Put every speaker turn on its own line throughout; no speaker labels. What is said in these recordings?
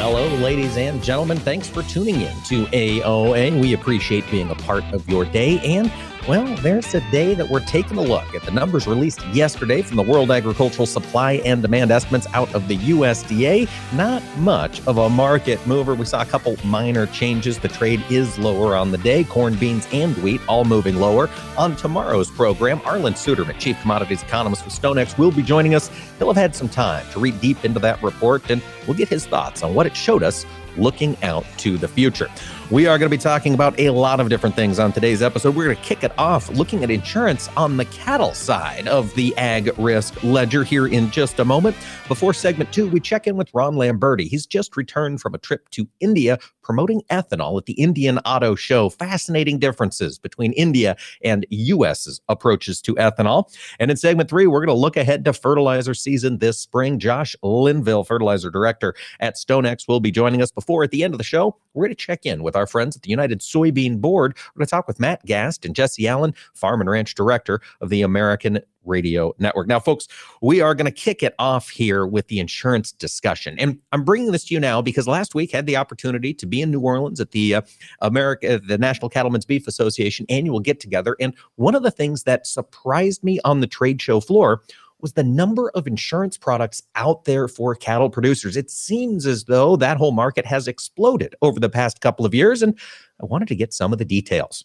Hello, ladies and gentlemen. Thanks for tuning in to AOA. We appreciate being a part of your day and well, there's a day that we're taking a look at the numbers released yesterday from the World Agricultural Supply and Demand estimates out of the USDA. Not much of a market mover. We saw a couple minor changes. The trade is lower on the day. Corn, beans, and wheat all moving lower. On tomorrow's program, Arlan Suderman, Chief Commodities Economist with StoneX, will be joining us. He'll have had some time to read deep into that report, and we'll get his thoughts on what it showed us looking out to the future. We are going to be talking about a lot of different things on today's episode. We're going to kick it off looking at insurance on the cattle side of the ag risk ledger here in just a moment. Before segment two, we check in with Ron Lamberty. He's just returned from a trip to India promoting ethanol at the Indian Auto Show. Fascinating differences between India and US's approaches to ethanol. And in segment three, we're going to look ahead to fertilizer season this spring. Josh Linville, fertilizer director at StoneX, will be joining us before at the end of the show. We're going to check in with our friends at the United Soybean Board. We're going to talk with Matt Gast and Jesse Allen, Farm and Ranch Director of the American Radio Network. Now, folks, we are going to kick it off here with the insurance discussion. And I'm bringing this to you now because last week had the opportunity to be in New Orleans at the uh, America, the National Cattlemen's Beef Association annual get together. And one of the things that surprised me on the trade show floor was the number of insurance products out there for cattle producers. It seems as though that whole market has exploded over the past couple of years, and I wanted to get some of the details.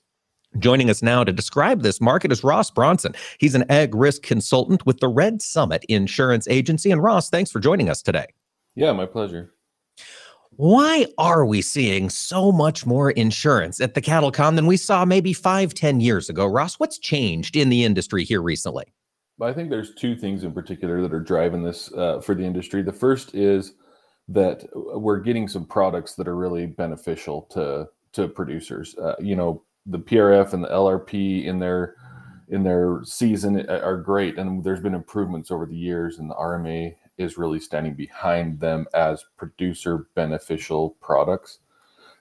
Joining us now to describe this market is Ross Bronson. He's an ag risk consultant with the Red Summit Insurance Agency. And Ross, thanks for joining us today.
Yeah, my pleasure.
Why are we seeing so much more insurance at the cattle con than we saw maybe five, ten years ago? Ross, what's changed in the industry here recently?
I think there's two things in particular that are driving this uh, for the industry. The first is that we're getting some products that are really beneficial to to producers. Uh, you know, the PRF and the LRP in their in their season uh, are great, and there's been improvements over the years, and the RMA is really standing behind them as producer beneficial products.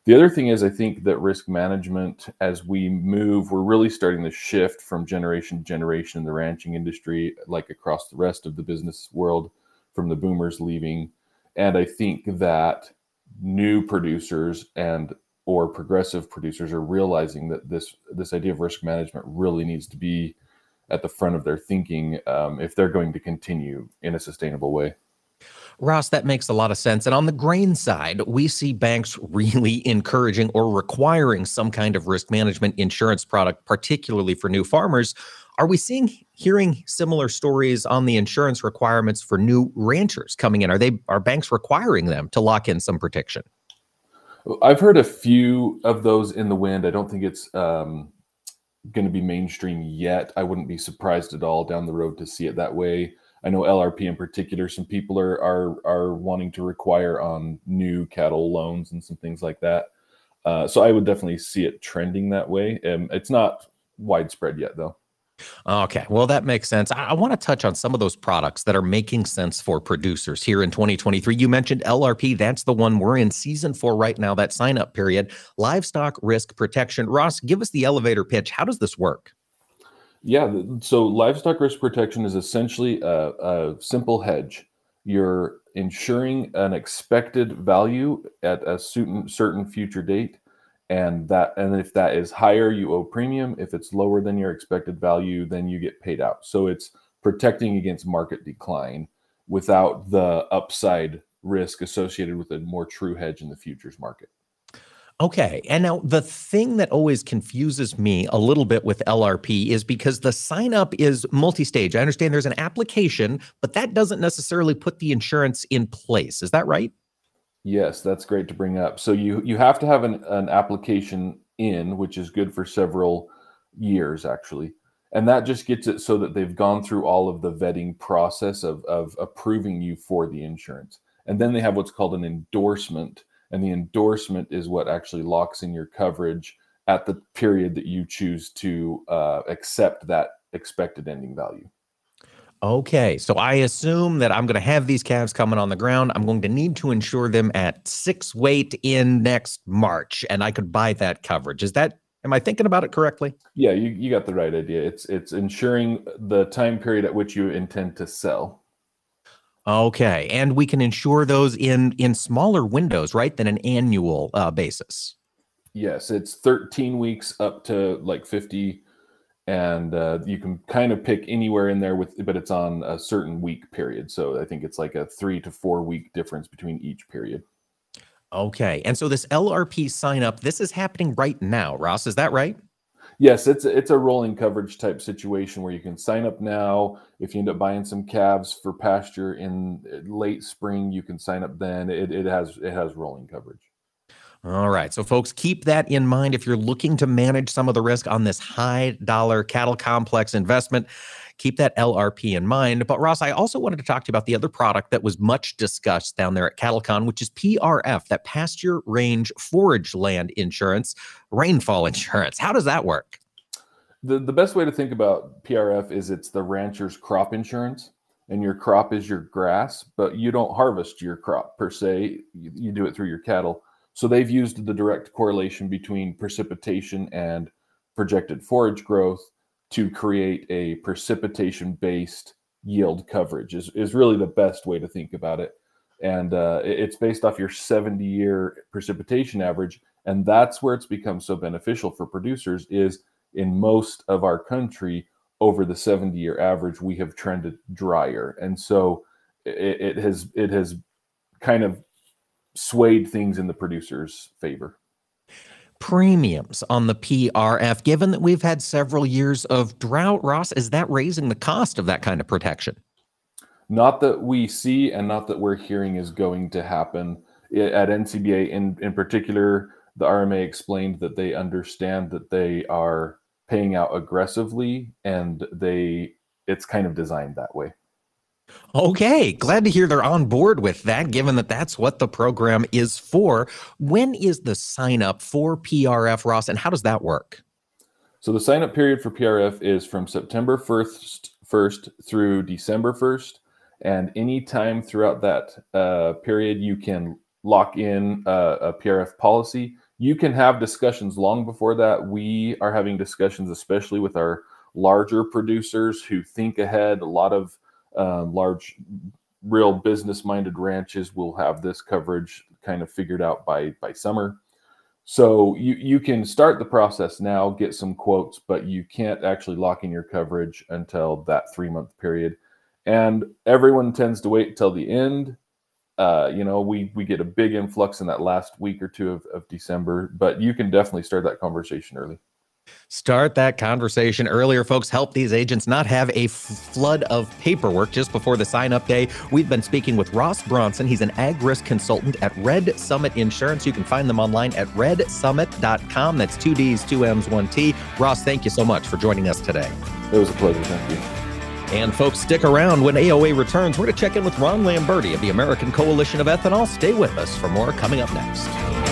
The other thing is, I think that risk management, as we move, we're really starting to shift from generation to generation in the ranching industry, like across the rest of the business world, from the boomers leaving. And I think that new producers and or progressive producers are realizing that this this idea of risk management really needs to be at the front of their thinking um, if they're going to continue in a sustainable way.
Ross, that makes a lot of sense. And on the grain side, we see banks really encouraging or requiring some kind of risk management insurance product, particularly for new farmers. Are we seeing hearing similar stories on the insurance requirements for new ranchers coming in? Are they are banks requiring them to lock in some protection?
I've heard a few of those in the wind. I don't think it's um, going to be mainstream yet. I wouldn't be surprised at all down the road to see it that way. I know LRP in particular, some people are are are wanting to require on new cattle loans and some things like that. Uh, so I would definitely see it trending that way. Um, it's not widespread yet, though.
Okay, well, that makes sense. I, I want to touch on some of those products that are making sense for producers here in 2023. You mentioned LRP. That's the one we're in season four right now, that sign up period. Livestock risk protection. Ross, give us the elevator pitch. How does this work?
Yeah, so livestock risk protection is essentially a, a simple hedge. You're insuring an expected value at a certain certain future date and that and if that is higher you owe premium if it's lower than your expected value then you get paid out so it's protecting against market decline without the upside risk associated with a more true hedge in the futures market
Okay. And now the thing that always confuses me a little bit with LRP is because the sign up is multi stage. I understand there's an application, but that doesn't necessarily put the insurance in place. Is that right?
Yes, that's great to bring up. So you you have to have an, an application in, which is good for several years actually. And that just gets it so that they've gone through all of the vetting process of, of approving you for the insurance. And then they have what's called an endorsement. and the endorsement is what actually locks in your coverage at the period that you choose to uh, accept that expected ending value.
Okay, so I assume that I'm going to have these calves coming on the ground. I'm going to need to insure them at six weight in next March, and I could buy that coverage. Is that am I thinking about it correctly?
Yeah, you, you got the right idea. It's it's insuring the time period at which you intend to sell.
Okay, and we can insure those in in smaller windows, right, than an annual uh, basis.
Yes, it's 13 weeks up to like 50 and uh, you can kind of pick anywhere in there with but it's on a certain week period. So i think it's like a three to four week difference between each period.
Okay and so this lrp sign up this is happening right now ross is that right?
Yes it's it's a rolling coverage type situation where you can sign up now. If you end up buying some calves for pasture in late spring you can sign up then. It, it has it has rolling coverage
all right. So, folks, keep that in mind if you're looking to manage some of the risk on this high dollar cattle complex investment. Keep that LRP in mind. But, Ross, I also wanted to talk to you about the other product that was much discussed down there at CattleCon, which is PRF, that pasture range forage land insurance, rainfall insurance. How does that work?
The, the best way to think about PRF is it's the rancher's crop insurance and your crop is your grass, but you don't harvest your crop per se. You, you do it through your cattle. So they've used the direct correlation between precipitation and projected forage growth to create a precipitation based yield coverage is, is really the best way to think about it. And uh, it's based off your 70 year precipitation average and that's where it's become so beneficial for producers is in most of our country over the 70 year average we have trended drier. And so it, it has it has kind of swayed things in the producer's favor.
Premiums on the PRF, given that we've had several years of drought, Ross, is that raising the cost of that kind of protection?
Not that we see, and not that we're hearing is going to happen. At NCBA, in, in particular, the RMA explained that they understand that they are paying out aggressively and they it's kind of designed that way.
Okay, glad to hear they're on board with that, given that that's what the program is for. When is the sign up for PRF, Ross, and how does that work?
So the sign up period for PRF is from September 1st, 1st through December 1st. And any time throughout that uh, period, you can lock in a PRF policy. You can have discussions long before that. We are having discussions, especially with our larger producers who think ahead. A lot of um, large, real business minded ranches will have this coverage kind of figured out by by summer. So you you can start the process now, get some quotes, but you can't actually lock in your coverage until that three month period. And everyone tends to wait until the end. Uh, you know, we we get a big influx in that last week or two of, of December, but you can definitely start that conversation early.
Start that conversation earlier, folks. Help these agents not have a f- flood of paperwork just before the sign up day. We've been speaking with Ross Bronson. He's an ag risk consultant at Red Summit Insurance. You can find them online at redsummit.com. That's two D's, two M's, one T. Ross, thank you so much for joining us today.
It was a pleasure. Thank you.
And folks, stick around. When AOA returns, we're going to check in with Ron Lamberty of the American Coalition of Ethanol. Stay with us for more coming up next.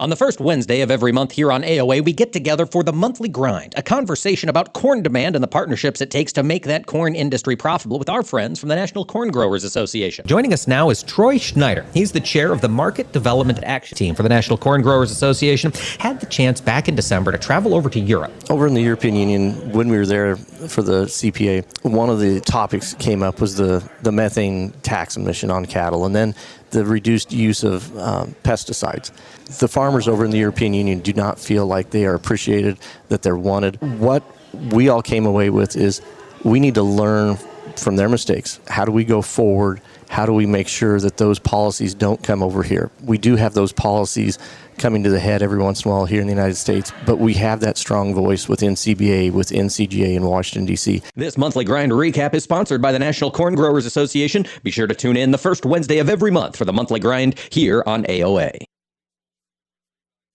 On the first Wednesday of every month here on AOA, we get together for the monthly grind, a conversation about corn demand and the partnerships it takes to make that corn industry profitable with our friends from the National Corn Growers Association. Joining us now is Troy Schneider. He's the chair of the Market Development Action Team for the National Corn Growers Association. Had the chance back in December to travel over to Europe.
Over in the European Union, when we were there for the CPA, one of the topics came up was the, the methane tax emission on cattle. And then the reduced use of um, pesticides. The farmers over in the European Union do not feel like they are appreciated, that they're wanted. What we all came away with is we need to learn from their mistakes. How do we go forward? How do we make sure that those policies don't come over here? We do have those policies coming to the head every once in a while here in the United States, but we have that strong voice within CBA, within CGA in Washington, D.C.
This monthly grind recap is sponsored by the National Corn Growers Association. Be sure to tune in the first Wednesday of every month for the monthly grind here on AOA.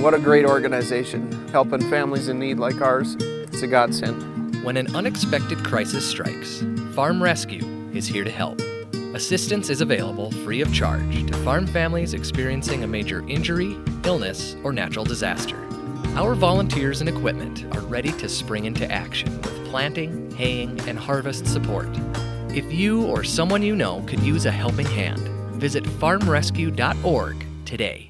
What a great organization. Helping families in need like ours. It's a godsend.
When an unexpected crisis strikes, Farm Rescue is here to help. Assistance is available free of charge to farm families experiencing a major injury, illness, or natural disaster. Our volunteers and equipment are ready to spring into action with planting, haying, and harvest support. If you or someone you know could use a helping hand, visit farmrescue.org today.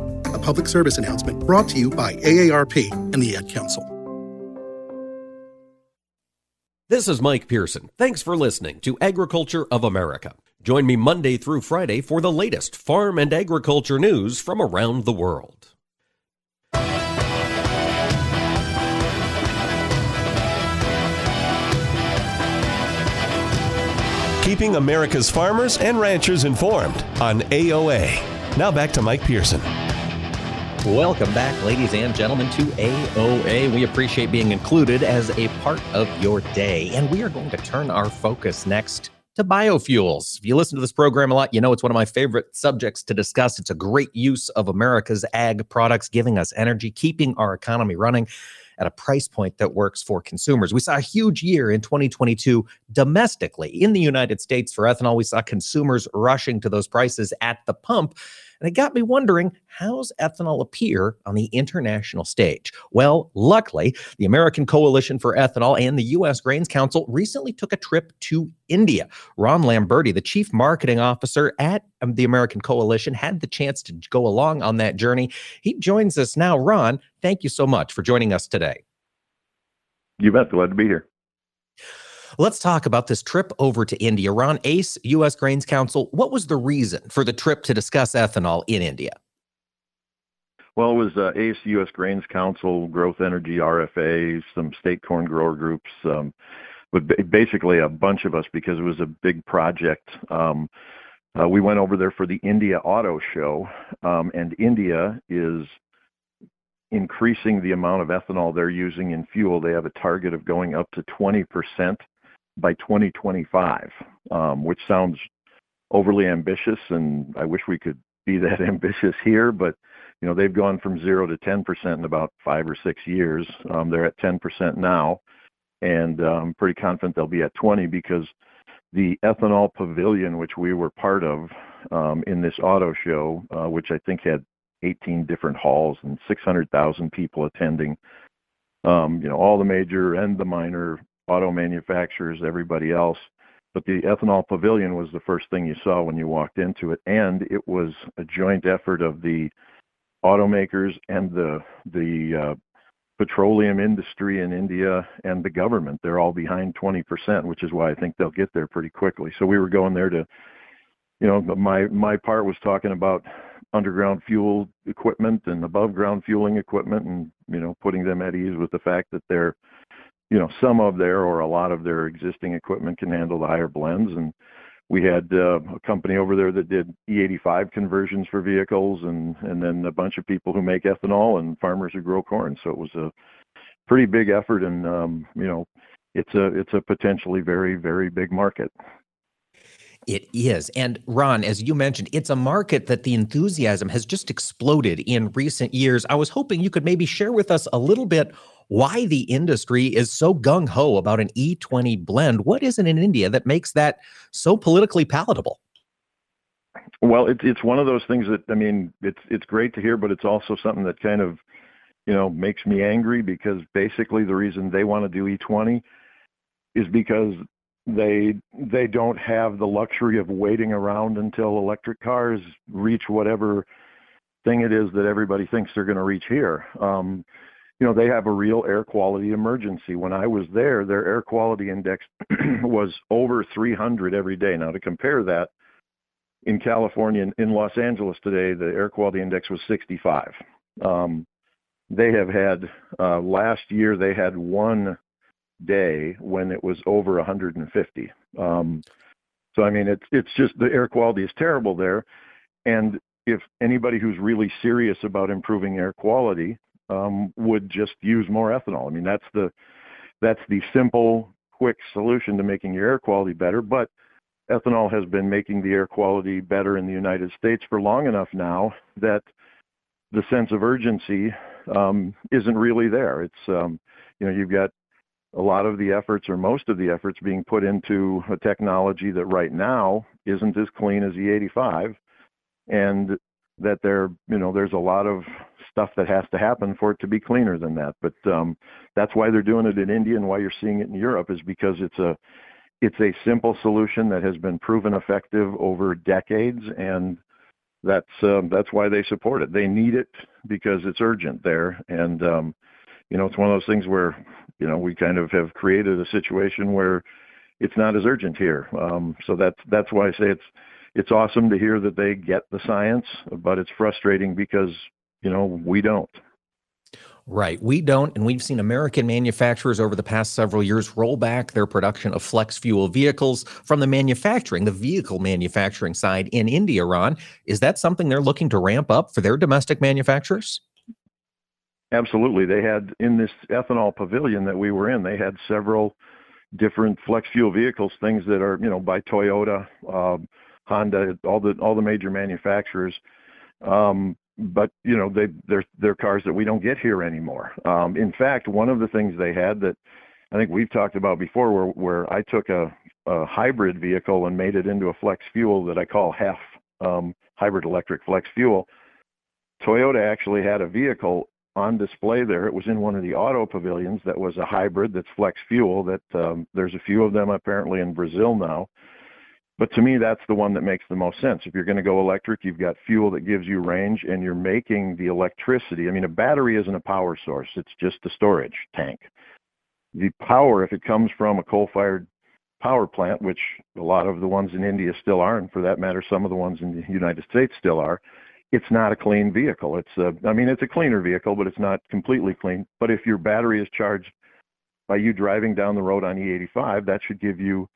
a public service announcement brought to you by AARP and the Ad Council.
This is Mike Pearson. Thanks for listening to Agriculture of America. Join me Monday through Friday for the latest farm and agriculture news from around the world.
Keeping America's farmers and ranchers informed on AOA. Now back to Mike Pearson.
Welcome back, ladies and gentlemen, to AOA. We appreciate being included as a part of your day. And we are going to turn our focus next to biofuels. If you listen to this program a lot, you know it's one of my favorite subjects to discuss. It's a great use of America's ag products, giving us energy, keeping our economy running at a price point that works for consumers. We saw a huge year in 2022 domestically in the United States for ethanol. We saw consumers rushing to those prices at the pump. And it got me wondering how's ethanol appear on the international stage? Well, luckily, the American Coalition for Ethanol and the U.S. Grains Council recently took a trip to India. Ron Lamberty, the chief marketing officer at um, the American Coalition, had the chance to go along on that journey. He joins us now. Ron, thank you so much for joining us today.
You bet. Glad to be here.
Let's talk about this trip over to India. Ron ACE, U.S. Grains Council, what was the reason for the trip to discuss ethanol in India?
Well, it was uh, ACE, U.S. Grains Council, Growth Energy, RFA, some state corn grower groups, um, but basically a bunch of us because it was a big project. Um, uh, we went over there for the India Auto Show, um, and India is increasing the amount of ethanol they're using in fuel. They have a target of going up to 20% by 2025, um, which sounds overly ambitious, and I wish we could be that ambitious here. But you know, they've gone from zero to 10% in about five or six years. Um, they're at 10% now, and I'm um, pretty confident they'll be at 20 because the ethanol pavilion, which we were part of um, in this auto show, uh, which I think had 18 different halls and 600,000 people attending. Um, you know, all the major and the minor auto manufacturers, everybody else. But the ethanol pavilion was the first thing you saw when you walked into it, and it was a joint effort of the automakers and the the uh, petroleum industry in India and the government. They're all behind 20%, which is why I think they'll get there pretty quickly. So we were going there to, you know, my my part was talking about underground fuel equipment and above ground fueling equipment and you know putting them at ease with the fact that they're you know some of their or a lot of their existing equipment can handle the higher blends and we had uh, a company over there that did E85 conversions for vehicles and and then a bunch of people who make ethanol and farmers who grow corn so it was a pretty big effort and um, you know it's a it's a potentially very very big market
it is. And Ron, as you mentioned, it's a market that the enthusiasm has just exploded in recent years. I was hoping you could maybe share with us a little bit why the industry is so gung ho about an E20 blend. What is it in India that makes that so politically palatable?
Well, it's it's one of those things that I mean, it's it's great to hear, but it's also something that kind of, you know, makes me angry because basically the reason they want to do E20 is because they they don't have the luxury of waiting around until electric cars reach whatever thing it is that everybody thinks they're going to reach here. Um, you know, they have a real air quality emergency. When I was there, their air quality index was over 300 every day. Now, to compare that, in California, in Los Angeles today, the air quality index was 65. Um, they have had uh, last year they had one day when it was over 150. Um, so I mean, it's it's just the air quality is terrible there, and if anybody who's really serious about improving air quality would just use more ethanol. I mean, that's the that's the simple, quick solution to making your air quality better. But ethanol has been making the air quality better in the United States for long enough now that the sense of urgency um, isn't really there. It's um, you know you've got a lot of the efforts or most of the efforts being put into a technology that right now isn't as clean as E85 and that there you know there's a lot of stuff that has to happen for it to be cleaner than that. But um, that's why they're doing it in India and why you're seeing it in Europe is because it's a it's a simple solution that has been proven effective over decades, and that's um, that's why they support it. They need it because it's urgent there, and um, you know it's one of those things where you know we kind of have created a situation where it's not as urgent here. Um, so that's that's why I say it's it's awesome to hear that they get the science, but it's frustrating because you know, we don't.
Right. We don't. And we've seen American manufacturers over the past several years roll back their production of flex fuel vehicles from the manufacturing, the vehicle manufacturing side in India, Ron. Is that something they're looking to ramp up for their domestic manufacturers?
Absolutely. They had in this ethanol pavilion that we were in, they had several different flex fuel vehicles, things that are, you know, by Toyota, uh, Honda, all the all the major manufacturers. Um, but you know they they're they're cars that we don't get here anymore. Um, in fact, one of the things they had that I think we've talked about before, where where I took a, a hybrid vehicle and made it into a flex fuel that I call HEF um, hybrid electric flex fuel. Toyota actually had a vehicle on display there. It was in one of the auto pavilions that was a hybrid that's flex fuel. That um, there's a few of them apparently in Brazil now. But to me, that's the one that makes the most sense. If you're going to go electric, you've got fuel that gives you range and you're making the electricity. I mean, a battery isn't a power source, it's just a storage tank. The power, if it comes from a coal fired power plant, which a lot of the ones in India still are, and for that matter, some of the ones in the United States still are, it's not a clean vehicle. It's a, I mean, it's a cleaner vehicle, but it's not completely clean. But if your battery is charged by you driving down the road on E85, that should give you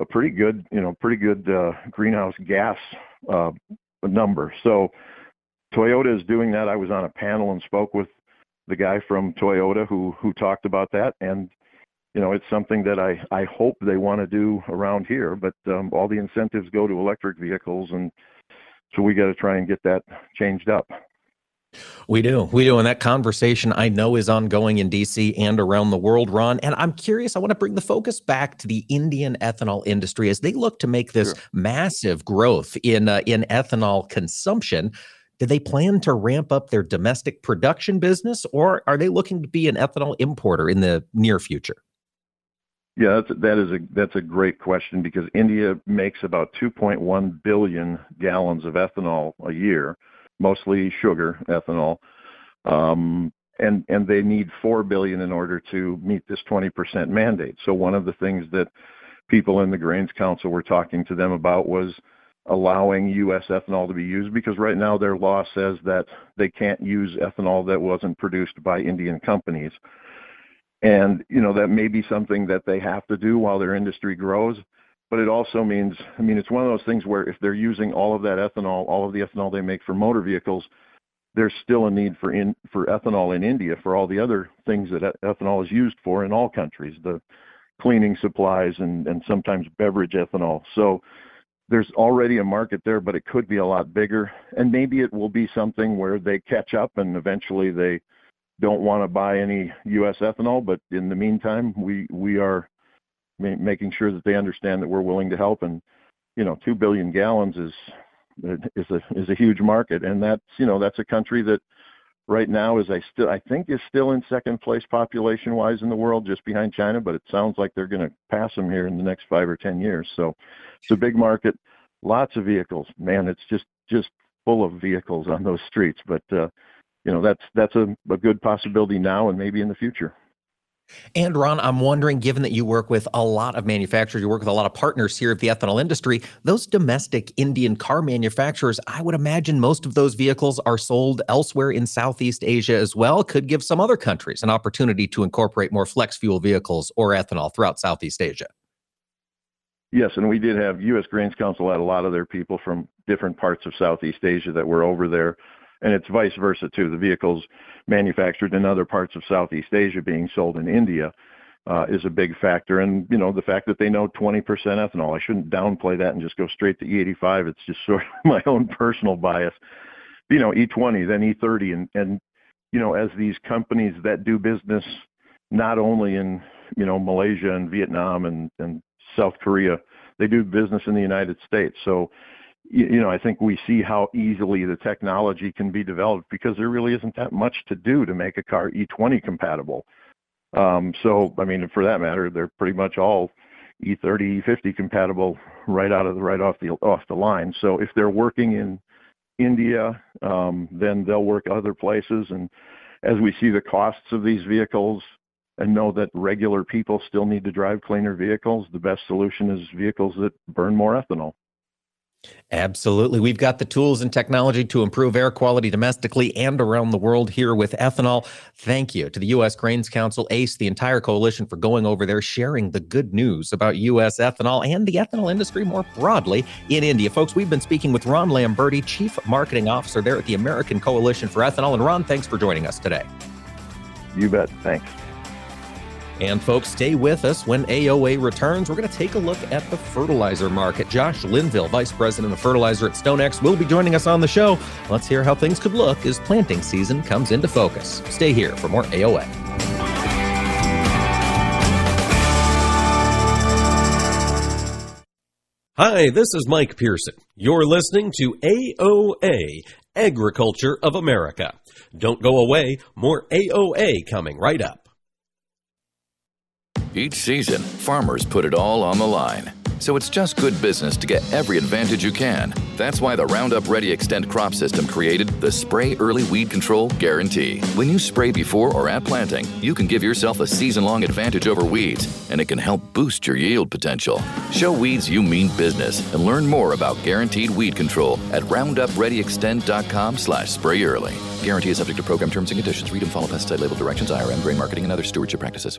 a pretty good, you know, pretty good uh, greenhouse gas uh, number. So Toyota is doing that. I was on a panel and spoke with the guy from Toyota who who talked about that, and you know, it's something that I I hope they want to do around here. But um, all the incentives go to electric vehicles, and so we got to try and get that changed up.
We do. We do. And that conversation I know is ongoing in DC and around the world, Ron. And I'm curious, I want to bring the focus back to the Indian ethanol industry as they look to make this sure. massive growth in uh, in ethanol consumption. Do they plan to ramp up their domestic production business or are they looking to be an ethanol importer in the near future?
Yeah, that's, that is a that's a great question because India makes about 2.1 billion gallons of ethanol a year mostly sugar, ethanol. Um, and, and they need four billion in order to meet this 20% mandate. So one of the things that people in the Grains Council were talking to them about was allowing U.S. ethanol to be used because right now their law says that they can't use ethanol that wasn't produced by Indian companies. And, you know, that may be something that they have to do while their industry grows. But it also means, I mean, it's one of those things where if they're using all of that ethanol, all of the ethanol they make for motor vehicles, there's still a need for in, for ethanol in India for all the other things that ethanol is used for in all countries, the cleaning supplies and, and sometimes beverage ethanol. So there's already a market there, but it could be a lot bigger. And maybe it will be something where they catch up and eventually they don't want to buy any U.S. ethanol. But in the meantime, we we are making sure that they understand that we're willing to help. And you know, two billion gallons is is a is a huge market, and that's you know that's a country that right now is I still I think is still in second place population wise in the world, just behind China. But it sounds like they're going to pass them here in the next five or ten years. So it's a big market, lots of vehicles. Man, it's just just full of vehicles on those streets. But uh, you know that's that's a, a good possibility now and maybe in the future.
And Ron, I'm wondering, given that you work with a lot of manufacturers, you work with a lot of partners here of the ethanol industry, those domestic Indian car manufacturers, I would imagine most of those vehicles are sold elsewhere in Southeast Asia as well. Could give some other countries an opportunity to incorporate more flex fuel vehicles or ethanol throughout Southeast Asia.
Yes, and we did have U.S. Grains Council had a lot of their people from different parts of Southeast Asia that were over there and it's vice versa too. The vehicles manufactured in other parts of Southeast Asia being sold in India uh, is a big factor. And you know the fact that they know 20% ethanol. I shouldn't downplay that and just go straight to E85. It's just sort of my own personal bias. You know E20, then E30, and and you know as these companies that do business not only in you know Malaysia and Vietnam and and South Korea, they do business in the United States. So you know, I think we see how easily the technology can be developed because there really isn't that much to do to make a car E20 compatible. Um, so, I mean, for that matter, they're pretty much all E30, E50 compatible right out of the right off the off the line. So, if they're working in India, um, then they'll work other places. And as we see the costs of these vehicles and know that regular people still need to drive cleaner vehicles, the best solution is vehicles that burn more ethanol.
Absolutely. We've got the tools and technology to improve air quality domestically and around the world here with ethanol. Thank you to the U.S. Grains Council, ACE, the entire coalition for going over there, sharing the good news about U.S. ethanol and the ethanol industry more broadly in India. Folks, we've been speaking with Ron Lamberty, Chief Marketing Officer there at the American Coalition for Ethanol. And Ron, thanks for joining us today.
You bet. Thanks.
And folks, stay with us when AOA returns. We're going to take a look at the fertilizer market. Josh Linville, Vice President of Fertilizer at StoneX, will be joining us on the show. Let's hear how things could look as planting season comes into focus. Stay here for more AOA.
Hi, this is Mike Pearson. You're listening to AOA, Agriculture of America. Don't go away, more AOA coming right up.
Each season, farmers put it all on the line. So it's just good business to get every advantage you can. That's why the Roundup Ready Xtend crop system created the Spray Early Weed Control Guarantee. When you spray before or at planting, you can give yourself a season long advantage over weeds, and it can help boost your yield potential. Show weeds you mean business and learn more about guaranteed weed control at roundupreadyxtend.com slash spray early. Guarantee is subject to program terms and conditions. Read and follow pesticide label directions, IRM, grain marketing, and other stewardship practices.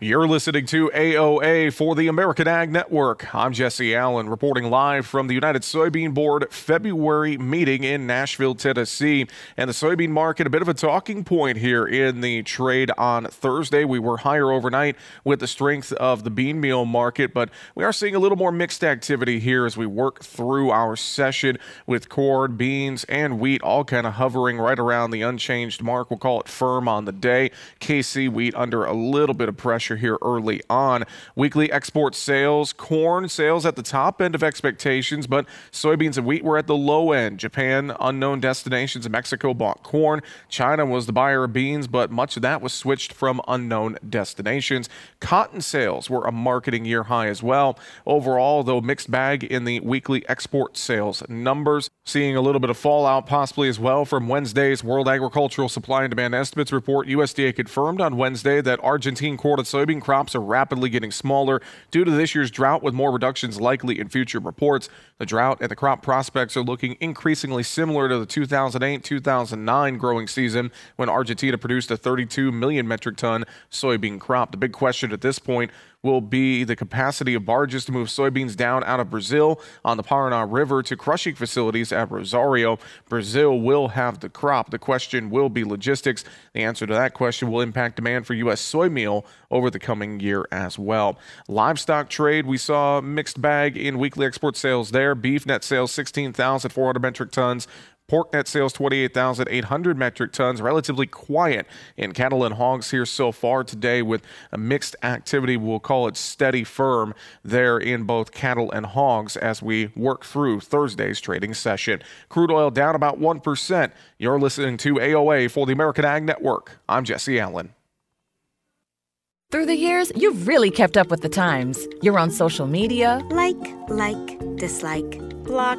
You're listening to AOA for the American Ag Network. I'm Jesse Allen reporting live from the United Soybean Board February meeting in Nashville, Tennessee. And the soybean market, a bit of a talking point here in the trade on Thursday. We were higher overnight with the strength of the bean meal market, but we are seeing a little more mixed activity here as we work through our session with corn, beans, and wheat all kind of hovering right around the unchanged mark. We'll call it firm on the day. KC wheat under a little bit of pressure
pressure here early on. Weekly export sales, corn sales at the top end of expectations, but soybeans and wheat were at the low end. Japan, unknown destinations, Mexico bought corn. China was the buyer of beans, but much of that was switched from unknown destinations. Cotton sales were a marketing year high as well. Overall, though, mixed bag in the weekly export sales numbers. Seeing a little bit of fallout possibly as well from Wednesday's World Agricultural Supply and Demand Estimates report. USDA confirmed on Wednesday that Argentine quarter soybean crops are rapidly getting smaller due to this year's drought, with more reductions likely in future reports. The drought and the crop prospects are looking increasingly similar to the 2008 2009 growing season when Argentina produced a 32 million metric ton soybean crop. The big question at this point will be the capacity of barges to move soybeans down out of Brazil on the Paraná River to crushing facilities at Rosario. Brazil will have the crop. The question will be logistics. The answer to that question will impact demand for U.S. soy meal over the coming year as well. Livestock trade, we saw mixed bag in weekly export sales there. Beef net sales 16,400 metric tons. Pork net sales 28,800 metric tons, relatively quiet in cattle and hogs here so far today with a mixed activity. We'll call it steady firm there in both cattle and hogs as we work through Thursday's trading session. Crude oil down about 1%. You're listening to AOA for the American Ag Network. I'm Jesse Allen.
Through the years, you've really kept up with the times. You're on social media.
Like, like, dislike, block.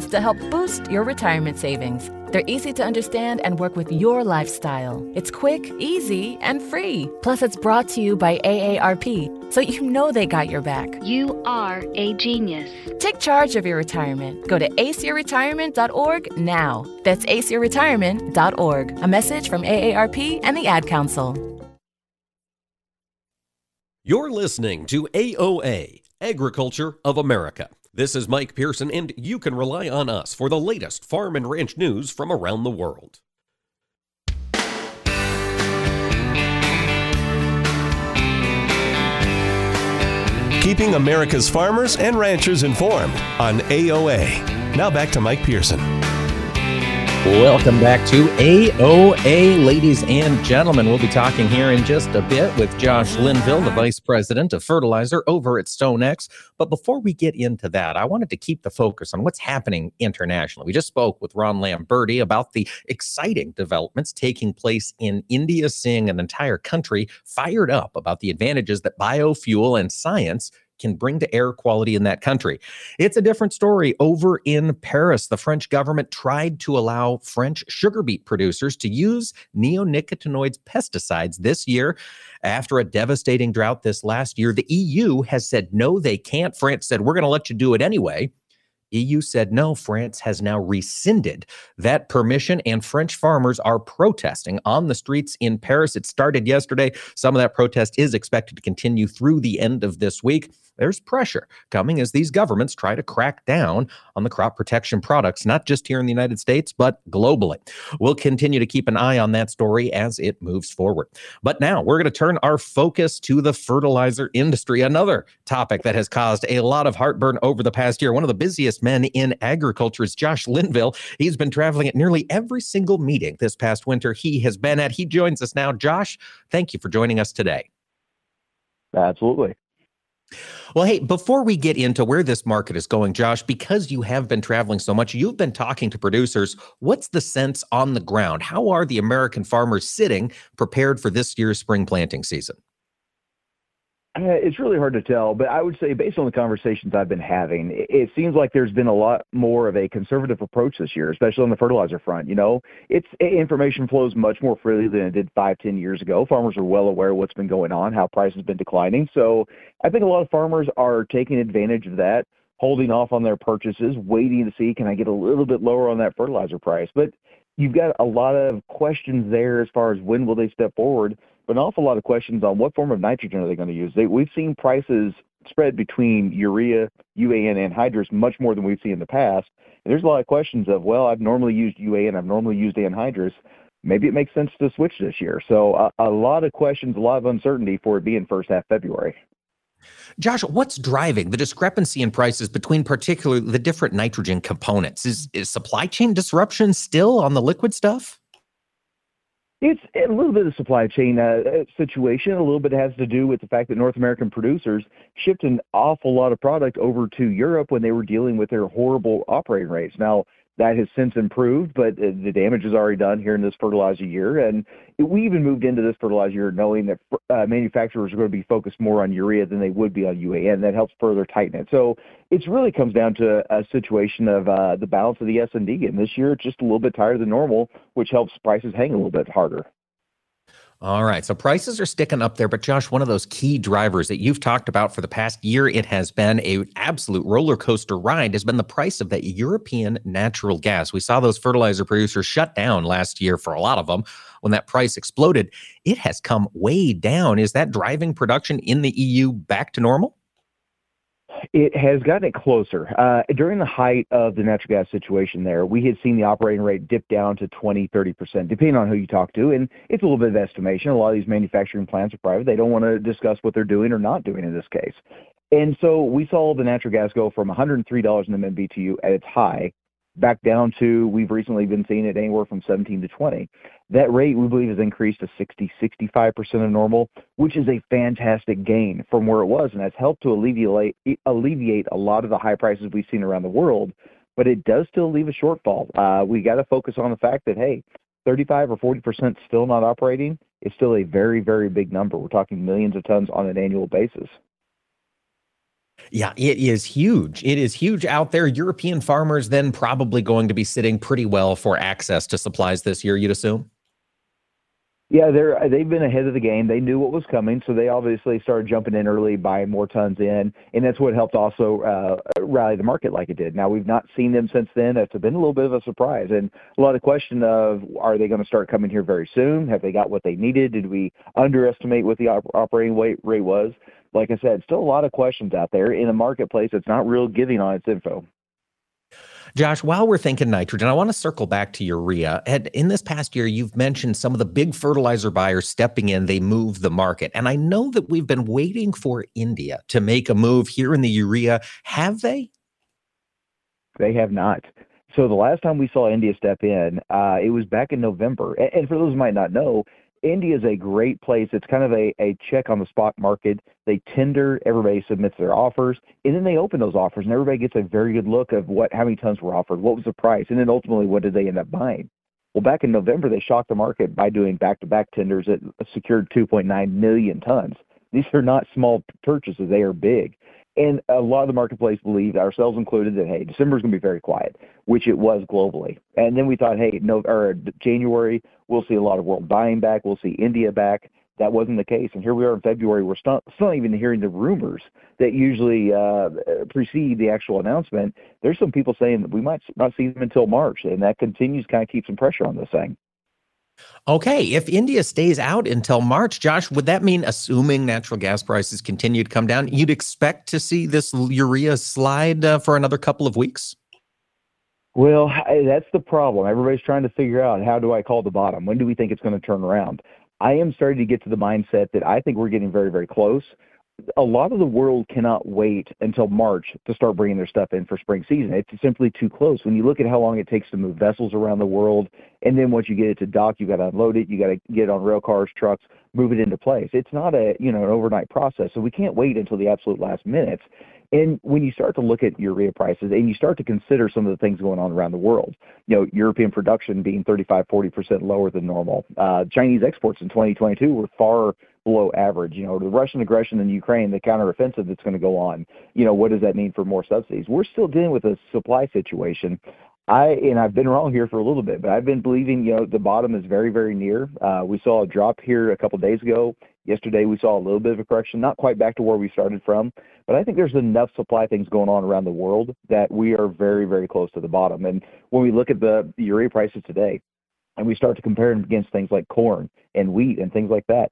to help boost your retirement savings. They're easy to understand and work with your lifestyle. It's quick, easy, and free. Plus, it's brought to you by AARP, so you know they got your back.
You are a genius.
Take charge of your retirement. Go to aceyourretirement.org now. That's aceyourretirement.org. A message from AARP and the Ad Council.
You're listening to AOA, Agriculture of America. This is Mike Pearson, and you can rely on us for the latest farm and ranch news from around the world.
Keeping America's farmers and ranchers informed on AOA. Now back to Mike Pearson.
Welcome back to AOA, ladies and gentlemen. We'll be talking here in just a bit with Josh Linville, the Vice President of Fertilizer over at StoneX. But before we get into that, I wanted to keep the focus on what's happening internationally. We just spoke with Ron Lamberty about the exciting developments taking place in India, seeing an entire country fired up about the advantages that biofuel and science can bring to air quality in that country. It's a different story over in Paris. The French government tried to allow French sugar beet producers to use neonicotinoids pesticides this year. After a devastating drought this last year, the EU has said no, they can't. France said, we're going to let you do it anyway. EU said no. France has now rescinded that permission, and French farmers are protesting on the streets in Paris. It started yesterday. Some of that protest is expected to continue through the end of this week there's pressure coming as these governments try to crack down on the crop protection products, not just here in the United States, but globally. We'll continue to keep an eye on that story as it moves forward. But now we're going to turn our focus to the fertilizer industry, another topic that has caused a lot of heartburn over the past year. One of the busiest men in agriculture is Josh Linville. He's been traveling at nearly every single meeting this past winter he has been at. He joins us now. Josh, thank you for joining us today.
Absolutely.
Well, hey, before we get into where this market is going, Josh, because you have been traveling so much, you've been talking to producers. What's the sense on the ground? How are the American farmers sitting prepared for this year's spring planting season?
Uh, it's really hard to tell, but I would say, based on the conversations I've been having, it seems like there's been a lot more of a conservative approach this year, especially on the fertilizer front. You know, it's information flows much more freely than it did five, ten years ago. Farmers are well aware of what's been going on, how prices have been declining. So I think a lot of farmers are taking advantage of that, holding off on their purchases, waiting to see can I get a little bit lower on that fertilizer price. But you've got a lot of questions there as far as when will they step forward, an awful lot of questions on what form of nitrogen are they going to use. They, we've seen prices spread between urea, UAN, and anhydrous much more than we've seen in the past. And there's a lot of questions of, well, I've normally used UAN, I've normally used anhydrous. Maybe it makes sense to switch this year. So a, a lot of questions, a lot of uncertainty for it being first half February.
Josh, what's driving the discrepancy in prices between particularly the different nitrogen components? Is, is supply chain disruption still on the liquid stuff?
It's a little bit of supply chain uh, situation. A little bit has to do with the fact that North American producers shipped an awful lot of product over to Europe when they were dealing with their horrible operating rates. Now, that has since improved, but the damage is already done here in this fertilizer year. And we even moved into this fertilizer year knowing that uh, manufacturers are going to be focused more on urea than they would be on UAN. That helps further tighten it. So it really comes down to a situation of uh, the balance of the S and D. And this year, it's just a little bit tighter than normal, which helps prices hang a little bit harder.
All right. So prices are sticking up there, but Josh, one of those key drivers that you've talked about for the past year, it has been a absolute roller coaster ride, has been the price of that European natural gas. We saw those fertilizer producers shut down last year for a lot of them when that price exploded. It has come way down. Is that driving production in the EU back to normal?
It has gotten it closer. Uh, during the height of the natural gas situation there, we had seen the operating rate dip down to 20, 30%, depending on who you talk to. And it's a little bit of estimation. A lot of these manufacturing plants are private. They don't want to discuss what they're doing or not doing in this case. And so we saw the natural gas go from $103 in the MMBTU at its high back down to, we've recently been seeing it anywhere from 17 to 20. That rate, we believe, has increased to 60, 65% of normal, which is a fantastic gain from where it was, and has helped to alleviate, alleviate a lot of the high prices we've seen around the world. But it does still leave a shortfall. Uh, we got to focus on the fact that, hey, 35 or 40% still not operating is still a very, very big number. We're talking millions of tons on an annual basis.
Yeah, it is huge. It is huge out there. European farmers then probably going to be sitting pretty well for access to supplies this year, you'd assume?
Yeah, they're they've been ahead of the game. They knew what was coming, so they obviously started jumping in early, buying more tons in, and that's what helped also uh, rally the market like it did. Now we've not seen them since then. It's been a little bit of a surprise, and a lot of question of are they going to start coming here very soon? Have they got what they needed? Did we underestimate what the op- operating weight rate was? Like I said, still a lot of questions out there in a marketplace that's not real giving on its info.
Josh, while we're thinking nitrogen, I want to circle back to urea. And in this past year, you've mentioned some of the big fertilizer buyers stepping in, they move the market. And I know that we've been waiting for India to make a move here in the urea. Have they?
They have not. So the last time we saw India step in, uh, it was back in November. And for those who might not know, India is a great place. It's kind of a, a check on the spot market. They tender, everybody submits their offers, and then they open those offers, and everybody gets a very good look of what how many tons were offered, what was the price, and then ultimately what did they end up buying. Well, back in November, they shocked the market by doing back-to-back tenders that secured 2.9 million tons. These are not small purchases; they are big. And a lot of the marketplace believed, ourselves included, that hey, December is going to be very quiet, which it was globally. And then we thought, hey, no, or January we'll see a lot of world buying back. We'll see India back. That wasn't the case, and here we are in February. We're still, not even hearing the rumors that usually uh, precede the actual announcement. There's some people saying that we might not see them until March, and that continues kind of keep some pressure on this thing.
Okay, if India stays out until March, Josh, would that mean, assuming natural gas prices continue to come down, you'd expect to see this urea slide uh, for another couple of weeks?
Well, that's the problem. Everybody's trying to figure out how do I call the bottom? When do we think it's going to turn around? I am starting to get to the mindset that I think we're getting very, very close a lot of the world cannot wait until March to start bringing their stuff in for spring season. It's simply too close. When you look at how long it takes to move vessels around the world, and then once you get it to dock, you got to unload it, you got to get it on rail cars, trucks, move it into place. It's not a you know an overnight process, so we can't wait until the absolute last minutes. And when you start to look at urea prices and you start to consider some of the things going on around the world, you know, European production being 35, 40% lower than normal. Uh, Chinese exports in 2022 were far below average. You know, the Russian aggression in Ukraine, the counteroffensive that's going to go on, you know, what does that mean for more subsidies? We're still dealing with a supply situation. I and I've been wrong here for a little bit, but I've been believing, you know, the bottom is very, very near. Uh, we saw a drop here a couple days ago. Yesterday we saw a little bit of a correction, not quite back to where we started from, but I think there's enough supply things going on around the world that we are very, very close to the bottom. And when we look at the urea prices today, and we start to compare them against things like corn and wheat and things like that,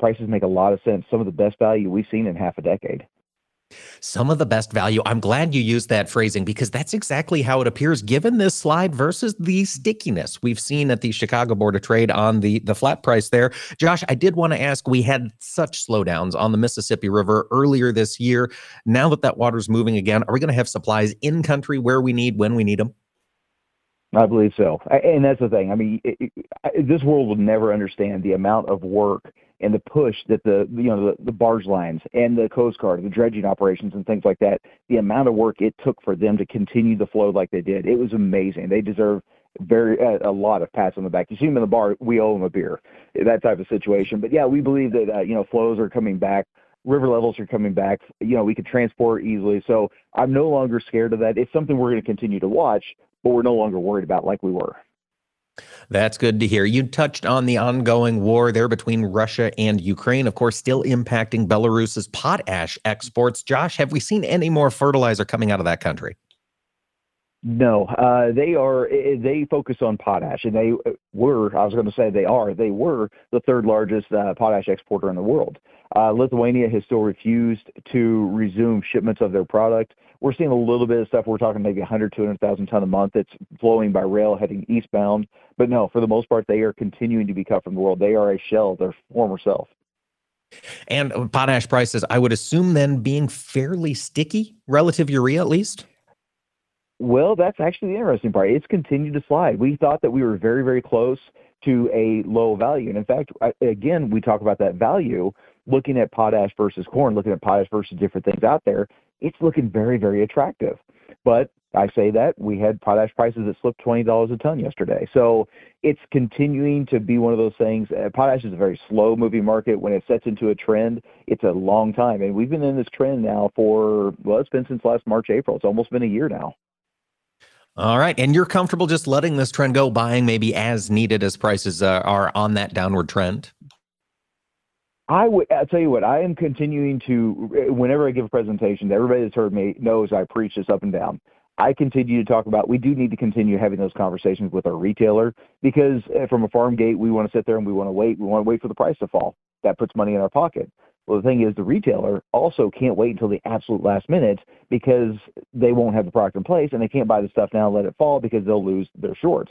prices make a lot of sense. Some of the best value we've seen in half a decade.
Some of the best value. I'm glad you used that phrasing because that's exactly how it appears given this slide versus the stickiness we've seen at the Chicago Board of Trade on the, the flat price there. Josh, I did want to ask we had such slowdowns on the Mississippi River earlier this year. Now that that water's moving again, are we going to have supplies in country where we need, when we need them?
I believe so. And that's the thing. I mean, it, it, this world will never understand the amount of work and the push that the you know the, the barge lines and the Coast Guard, the dredging operations and things like that, the amount of work it took for them to continue the flow like they did, it was amazing. They deserve very a, a lot of pats on the back. You see them in the bar, we owe them a beer, that type of situation. But yeah, we believe that uh, you know flows are coming back. River levels are coming back. You know, we could transport easily. So I'm no longer scared of that. It's something we're going to continue to watch, but we're no longer worried about like we were.
That's good to hear. You touched on the ongoing war there between Russia and Ukraine, of course, still impacting Belarus's potash exports. Josh, have we seen any more fertilizer coming out of that country?
No, uh, they are. They focus on potash, and they were. I was going to say they are. They were the third largest uh, potash exporter in the world. Uh, Lithuania has still refused to resume shipments of their product. We're seeing a little bit of stuff. We're talking maybe 100, 200,000 ton a month that's flowing by rail heading eastbound. But no, for the most part, they are continuing to be cut from the world. They are a shell of their former self.
And potash prices, I would assume then being fairly sticky relative urea at least?
Well, that's actually the interesting part. It's continued to slide. We thought that we were very, very close to a low value. And in fact, again, we talk about that value looking at potash versus corn, looking at potash versus different things out there. It's looking very, very attractive. But I say that we had potash prices that slipped $20 a ton yesterday. So it's continuing to be one of those things. Uh, potash is a very slow moving market. When it sets into a trend, it's a long time. And we've been in this trend now for, well, it's been since last March, April. It's almost been a year now.
All right. And you're comfortable just letting this trend go, buying maybe as needed as prices uh, are on that downward trend?
I would. I'll tell you what. I am continuing to. Whenever I give a presentation, everybody that's heard me knows I preach this up and down. I continue to talk about. We do need to continue having those conversations with our retailer because uh, from a farm gate, we want to sit there and we want to wait. We want to wait for the price to fall. That puts money in our pocket. Well, the thing is, the retailer also can't wait until the absolute last minute because they won't have the product in place and they can't buy the stuff now and let it fall because they'll lose their shorts.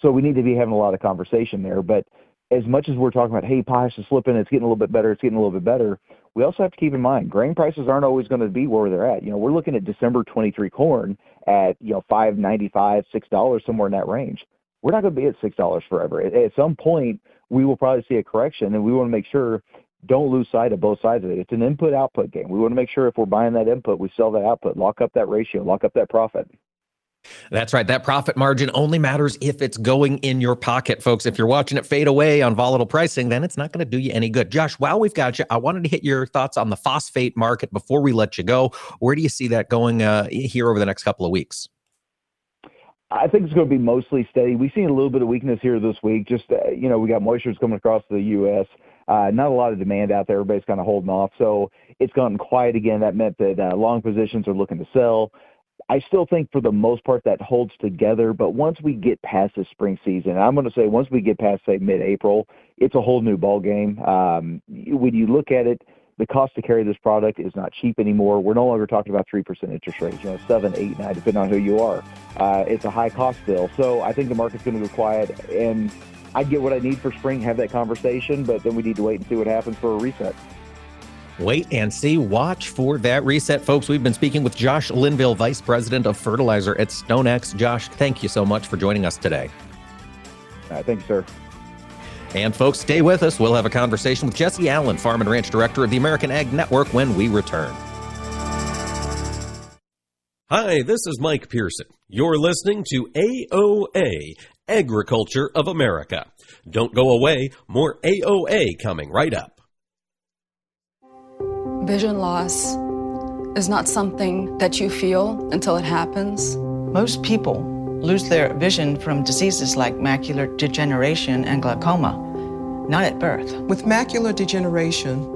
So we need to be having a lot of conversation there. But as much as we're talking about, hey, potash is slipping, it's getting a little bit better, it's getting a little bit better, we also have to keep in mind grain prices aren't always going to be where they're at. You know, we're looking at December 23 corn at, you know, 5.95, $6, somewhere in that range. We're not going to be at $6 forever. At some point, we will probably see a correction, and we want to make sure don't lose sight of both sides of it. It's an input output game. We want to make sure if we're buying that input, we sell that output, lock up that ratio, lock up that profit.
That's right. That profit margin only matters if it's going in your pocket, folks. If you're watching it fade away on volatile pricing, then it's not going to do you any good. Josh, while we've got you, I wanted to hit your thoughts on the phosphate market before we let you go. Where do you see that going uh, here over the next couple of weeks?
I think it's going to be mostly steady. We've seen a little bit of weakness here this week. Just, uh, you know, we got moistures coming across the U.S. Uh, not a lot of demand out there. Everybody's kind of holding off. So it's gotten quiet again. That meant that uh, long positions are looking to sell. I still think for the most part that holds together. But once we get past the spring season, I'm going to say once we get past say mid-April, it's a whole new ball game. Um, when you look at it, the cost to carry this product is not cheap anymore. We're no longer talking about three percent interest rates. You know, seven, eight, nine, depending on who you are. Uh, it's a high cost bill. So I think the market's going to go quiet and I get what I need for spring, have that conversation, but then we need to wait and see what happens for a reset.
Wait and see. Watch for that reset, folks. We've been speaking with Josh Linville, Vice President of Fertilizer at StoneX. Josh, thank you so much for joining us today.
Uh, thank you, sir.
And folks, stay with us. We'll have a conversation with Jesse Allen, Farm and Ranch Director of the American Ag Network, when we return.
Hi, this is Mike Pearson. You're listening to AOA, Agriculture of America. Don't go away, more AOA coming right up.
Vision loss is not something that you feel until it happens.
Most people lose their vision from diseases like macular degeneration and glaucoma, not at birth.
With macular degeneration,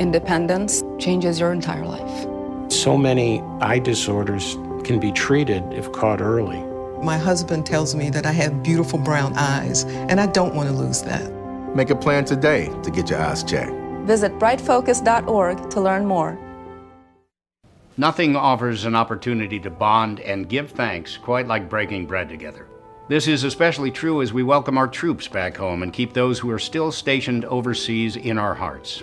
independence, changes your entire life.
So many eye disorders can be treated if caught early.
My husband tells me that I have beautiful brown eyes, and I don't want to lose that.
Make a plan today to get your eyes checked.
Visit brightfocus.org to learn more.
Nothing offers an opportunity to bond and give thanks quite like breaking bread together. This is especially true as we welcome our troops back home and keep those who are still stationed overseas in our hearts.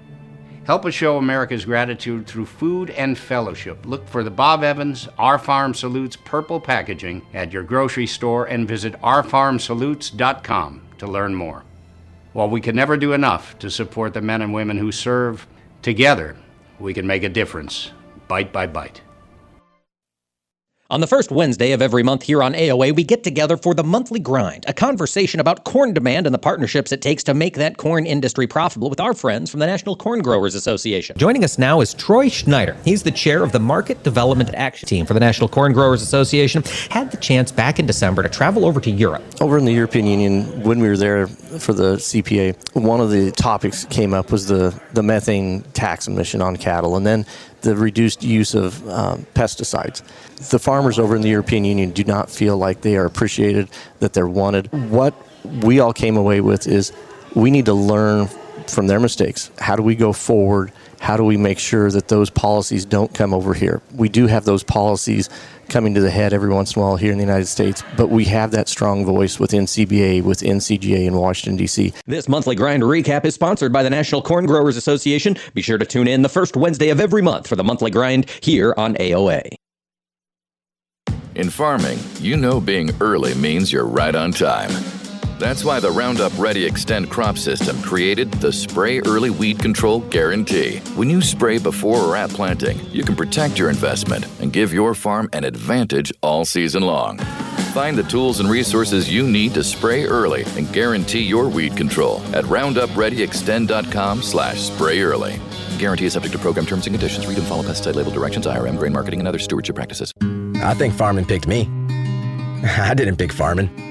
Help us show America's gratitude through food and fellowship. Look for the Bob Evans Our Farm Salutes purple packaging at your grocery store and visit ourfarmsalutes.com to learn more. While we can never do enough to support the men and women who serve, together we can make a difference, bite by bite.
On the first Wednesday of every month here on AOA, we get together for the monthly grind, a conversation about corn demand and the partnerships it takes to make that corn industry profitable with our friends from the National Corn Growers Association. Joining us now is Troy Schneider. He's the chair of the Market Development Action Team for the National Corn Growers Association. Had the chance back in December to travel over to Europe.
Over in the European Union, when we were there for the CPA, one of the topics came up was the, the methane tax emission on cattle. And then the reduced use of um, pesticides. The farmers over in the European Union do not feel like they are appreciated, that they're wanted. What we all came away with is we need to learn from their mistakes. How do we go forward? How do we make sure that those policies don't come over here? We do have those policies coming to the head every once in a while here in the United States, but we have that strong voice within CBA, within CGA in Washington, D.C.
This monthly grind recap is sponsored by the National Corn Growers Association. Be sure to tune in the first Wednesday of every month for the monthly grind here on AOA.
In farming, you know being early means you're right on time. That's why the Roundup Ready Extend crop system created the Spray Early Weed Control Guarantee. When you spray before or at planting, you can protect your investment and give your farm an advantage all season long. Find the tools and resources you need to spray early and guarantee your weed control at roundupreadyextend.com slash spray early. Guarantee is subject to program terms and conditions. Read and follow pesticide label directions, IRM, grain marketing, and other stewardship practices.
I think farming picked me. I didn't pick farming.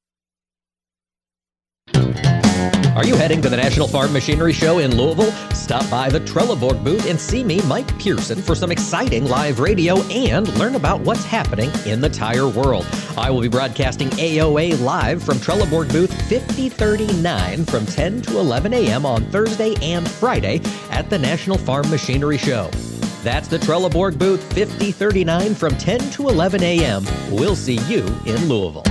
Are you heading to the National Farm Machinery Show in Louisville? Stop by the Trelleborg booth and see me, Mike Pearson, for some exciting live radio and learn about what's happening in the tire world. I will be broadcasting AOA live from Trelleborg booth 5039 from 10 to 11 a.m. on Thursday and Friday at the National Farm Machinery Show. That's the Trelleborg booth 5039 from 10 to 11 a.m. We'll see you in Louisville.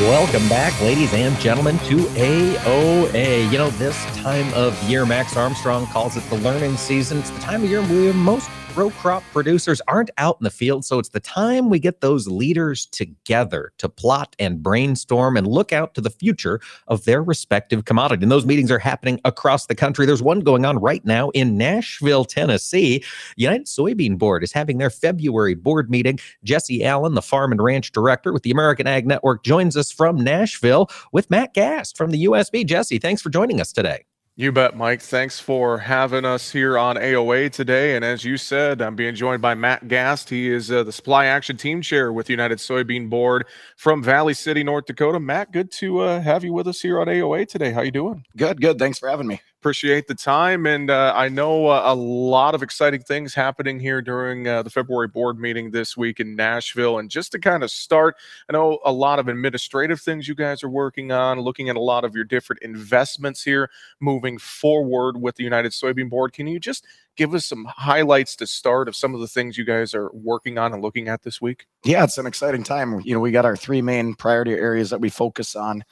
Welcome back, ladies and gentlemen, to AOA. You know, this time of year, Max Armstrong calls it the learning season. It's the time of year where most row crop producers aren't out in the field. So it's the time we get those leaders together to plot and brainstorm and look out to the future of their respective commodity. And those meetings are happening across the country. There's one going on right now in Nashville, Tennessee. United Soybean Board is having their February board meeting. Jesse Allen, the farm and ranch director with the American Ag Network, joins us from Nashville with Matt Gast from the USB. Jesse, thanks for joining us today.
You bet, Mike. Thanks for having us here on AOA today. And as you said, I'm being joined by Matt Gast. He is uh, the Supply Action Team Chair with United Soybean Board from Valley City, North Dakota. Matt, good to uh, have you with us here on AOA today. How you doing?
Good, good. Thanks for having me.
Appreciate the time, and uh, I know uh, a lot of exciting things happening here during uh, the February board meeting this week in Nashville. And just to kind of start, I know a lot of administrative things you guys are working on, looking at a lot of your different investments here moving forward with the United Soybean Board. Can you just give us some highlights to start of some of the things you guys are working on and looking at this week?
Yeah, it's an exciting time. You know, we got our three main priority areas that we focus on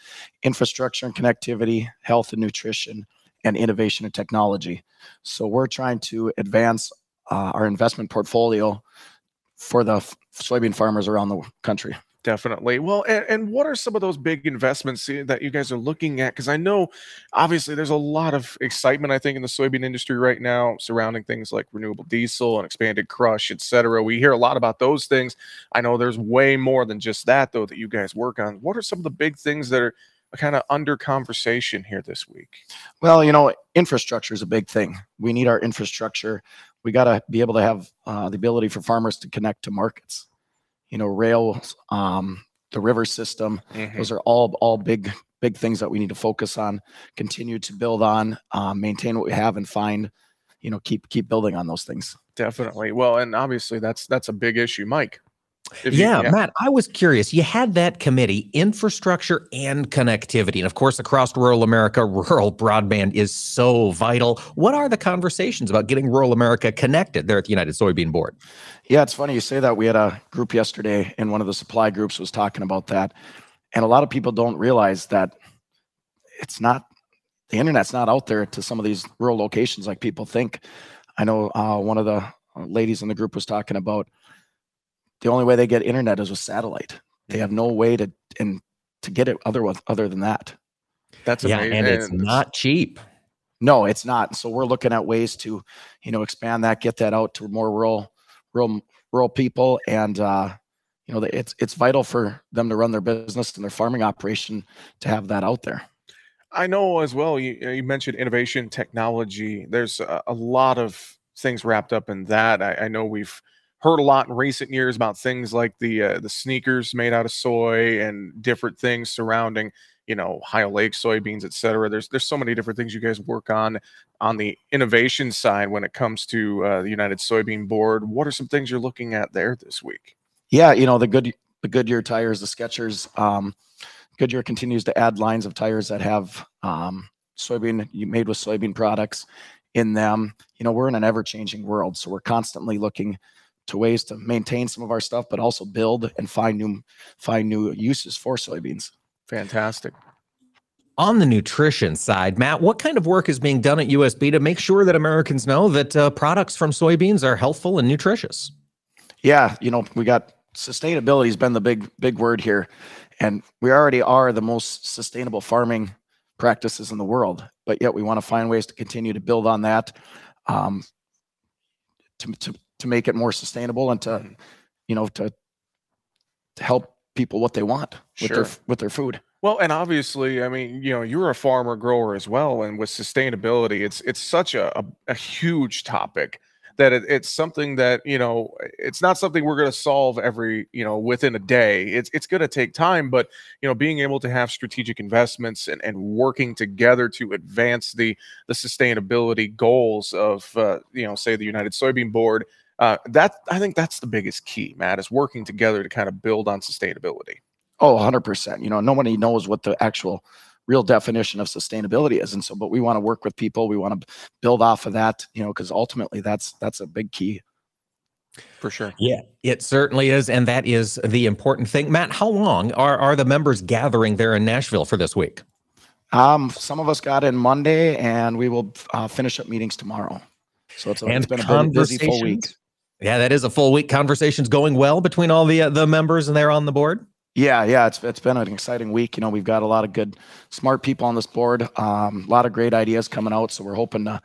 infrastructure and connectivity, health and nutrition, and innovation and technology. So we're trying to advance uh, our investment portfolio for the f- soybean farmers around the country.
Definitely. Well, and, and what are some of those big investments that you guys are looking at? Because I know obviously there's a lot of excitement, I think, in the soybean industry right now surrounding things like renewable diesel and expanded crush, et cetera. We hear a lot about those things. I know there's way more than just that, though, that you guys work on. What are some of the big things that are kind of under conversation here this week?
Well, you know, infrastructure is a big thing. We need our infrastructure. We got to be able to have uh, the ability for farmers to connect to markets. You know, rail, um, the river system.
Mhm.
Those are all all big big things that we need to focus on. Continue to build on, um, maintain what we have, and find, you know, keep keep building on those things.
Definitely. Well, and obviously that's that's a big issue, Mike. If you-
Yeah, Matt, I was curious. You had that committee, infrastructure and connectivity. And of course, across rural America, rural broadband is so vital. What are the conversations about getting rural America connected there at the United Soybean Board?
Yeah, it's funny you say that. We had a group yesterday, and one of the supply groups was talking about that. And a lot of people don't realize that it's not the internet's not out there to some of these rural locations like people think. I know uh, one of the uh, ladies in the group was talking about the only way they get internet is with satellite. They have no way to and to get it other with other than that.
That's a
Yeah, and it's not cheap.
No, it's not. So we're looking at ways to, you know, expand that, get that out to more rural, rural, rural people, and uh, you know, it's it's vital for them to run their business and their farming operation to have that out there.
I know as well. You, you mentioned innovation, technology. There's a, a lot of things wrapped up in that. I, I know we've heard a lot in recent years about things like the uh, the sneakers made out of soy and different things surrounding, you know, high oleic soybeans, et cetera. There's there's so many different things you guys work on on the innovation side when it comes to uh, the United Soybean Board. What are some things you're looking at there this week?
Yeah, you know the good the Goodyear tires, the Skechers. Um, Goodyear continues to add lines of tires that have um, soybean made with soybean products in them. You know we're in an ever changing world, so we're constantly looking to ways to maintain some of our stuff, but also build and find new find new uses for soybeans.
Fantastic.
On the nutrition side, Matt, what kind of work is being done at USB to make sure that Americans know that uh, products from soybeans are healthful and nutritious?
Yeah, you know, we got sustainability has been the big big word here, and we already are the most sustainable farming practices in the world. But yet we want to find ways to continue to build on that, um, to to to make it more sustainable and to, you know, to to help people what they want with their with their food.
Well, and obviously, I mean, you know, you're a farmer grower as well, and with sustainability, it's it's such a a, a huge topic that it, it's something that you know, it's not something we're going to solve every you know within a day. It's it's going to take time, but you know, being able to have strategic investments and and working together to advance the the sustainability goals of uh, you know, say the United Soybean Board. Uh, that I think that's the biggest key, Matt, is working together to kind of build on sustainability.
Oh, 100%. You know, nobody knows what the actual real definition of sustainability is and so but we want to work with people, we want to build off of that, you know, cuz ultimately that's that's a big key.
For sure.
Yeah, it certainly is. And that is the important thing. Matt, how long are, are the members gathering there in Nashville for this week?
Um, some of us got in Monday, and we will uh, finish up meetings tomorrow. So it's, a, it's been a busy full week.
Yeah, that is a full week. Conversations going well between all the uh, the members and they're on the board.
Yeah, yeah, it's it's been an exciting week. You know, we've got a lot of good, smart people on this board. Um, a lot of great ideas coming out. So we're hoping to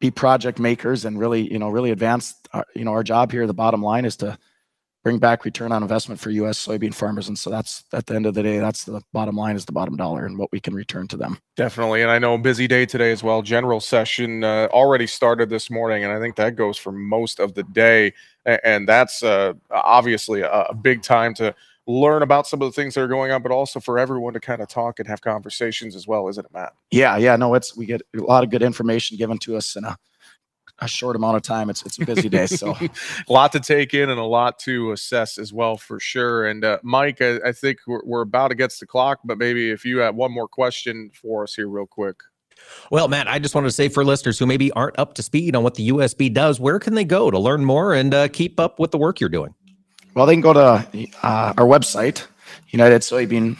be project makers and really, you know, really advance. Our, you know, our job here. The bottom line is to bring back return on investment for U.S. soybean farmers. And so that's at the end of the day, that's the bottom line is the bottom dollar and what we can return to them.
Definitely. And I know busy day today as well. General session uh, already started this morning, and I think that goes for most of the day. And that's uh, obviously a, a big time to learn about some of the things that are going on, but also for everyone to kind of talk and have conversations as well, isn't it, Matt?
Yeah, yeah. No, it's we get a lot of good information given to us in a a short amount of time. It's it's a busy day, so
a lot to take in and a lot to assess as well for sure. And uh, Mike, I, I think we're, we're about against the clock, but maybe if you have one more question for us here, real quick.
Well, Matt, I just wanted to say for listeners who maybe aren't up to speed on what the USB does, where can they go to learn more and uh, keep up with the work you're doing?
Well, they can go to uh, our website, United Soybean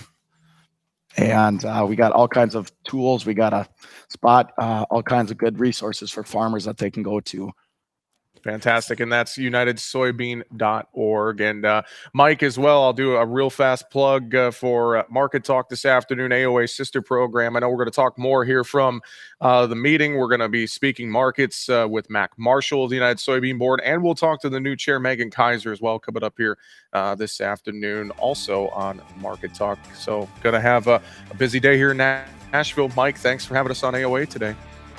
and uh, we got all kinds of tools. We got a spot, uh, all kinds of good resources for farmers that they can go to.
Fantastic. And that's unitedsoybean.org. And uh, Mike, as well, I'll do a real fast plug uh, for uh, Market Talk this afternoon, AOA sister program. I know we're going to talk more here from uh, the meeting. We're going to be speaking markets uh, with Mac Marshall of the United Soybean Board. And we'll talk to the new chair, Meagan Kaiser, as well, coming up here uh, this afternoon, also on Market Talk. So, going to have a, a busy day here in Nashville. Mike, thanks for having us on AOA today.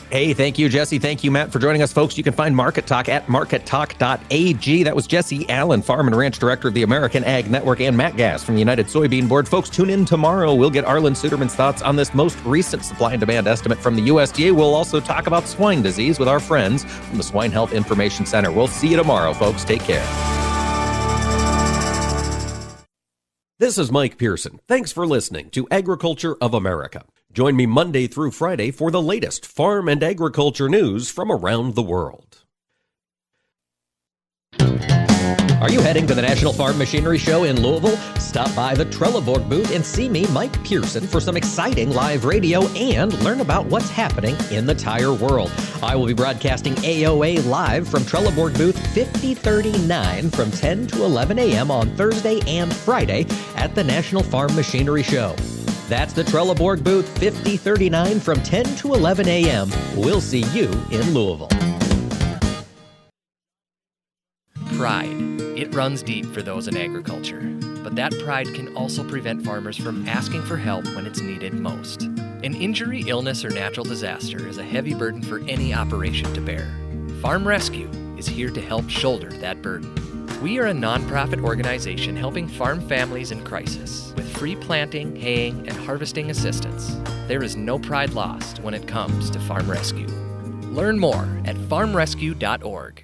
Hey, thank you, Jesse. Thank you, Matt, for joining us, folks. You can find Market Talk at markettalk.ag. That was Jesse Allen, Farm and Ranch Director of the American Ag Network, and Matt Gast from the United Soybean Board. Folks, tune in tomorrow. We'll get Arlan Suderman's thoughts on this most recent supply and demand estimate from the USDA. We'll also talk about swine disease with our friends from the Swine Health Information Center. We'll see you tomorrow, folks. Take care.
This is Mike Pearson. Thanks for listening to Agriculture of America. Join me Monday through Friday for the latest farm and agriculture news from around the world.
Are you heading to the National Farm Machinery Show in Louisville? Stop by the Trelleborg booth and see me, Mike Pearson, for some exciting live radio and learn about what's happening in the tire world. I will be broadcasting AOA live from Trelleborg booth 5039 from 10 to 11 a.m. on Thursday and Friday at the National Farm Machinery Show. That's the Trelleborg booth 5039 from 10 to 11 a.m. We'll see you in Louisville.
Pride. It runs deep for those in agriculture. But that pride can also prevent farmers from asking for help when it's needed most. An injury, illness, or natural disaster is a heavy burden for any operation to bear. Farm Rescue is here to help shoulder that burden. We are a nonprofit organization helping farm families in crisis with free planting, haying, and harvesting assistance. There is no pride lost when it comes to farm rescue. Learn more at farmrescue.org.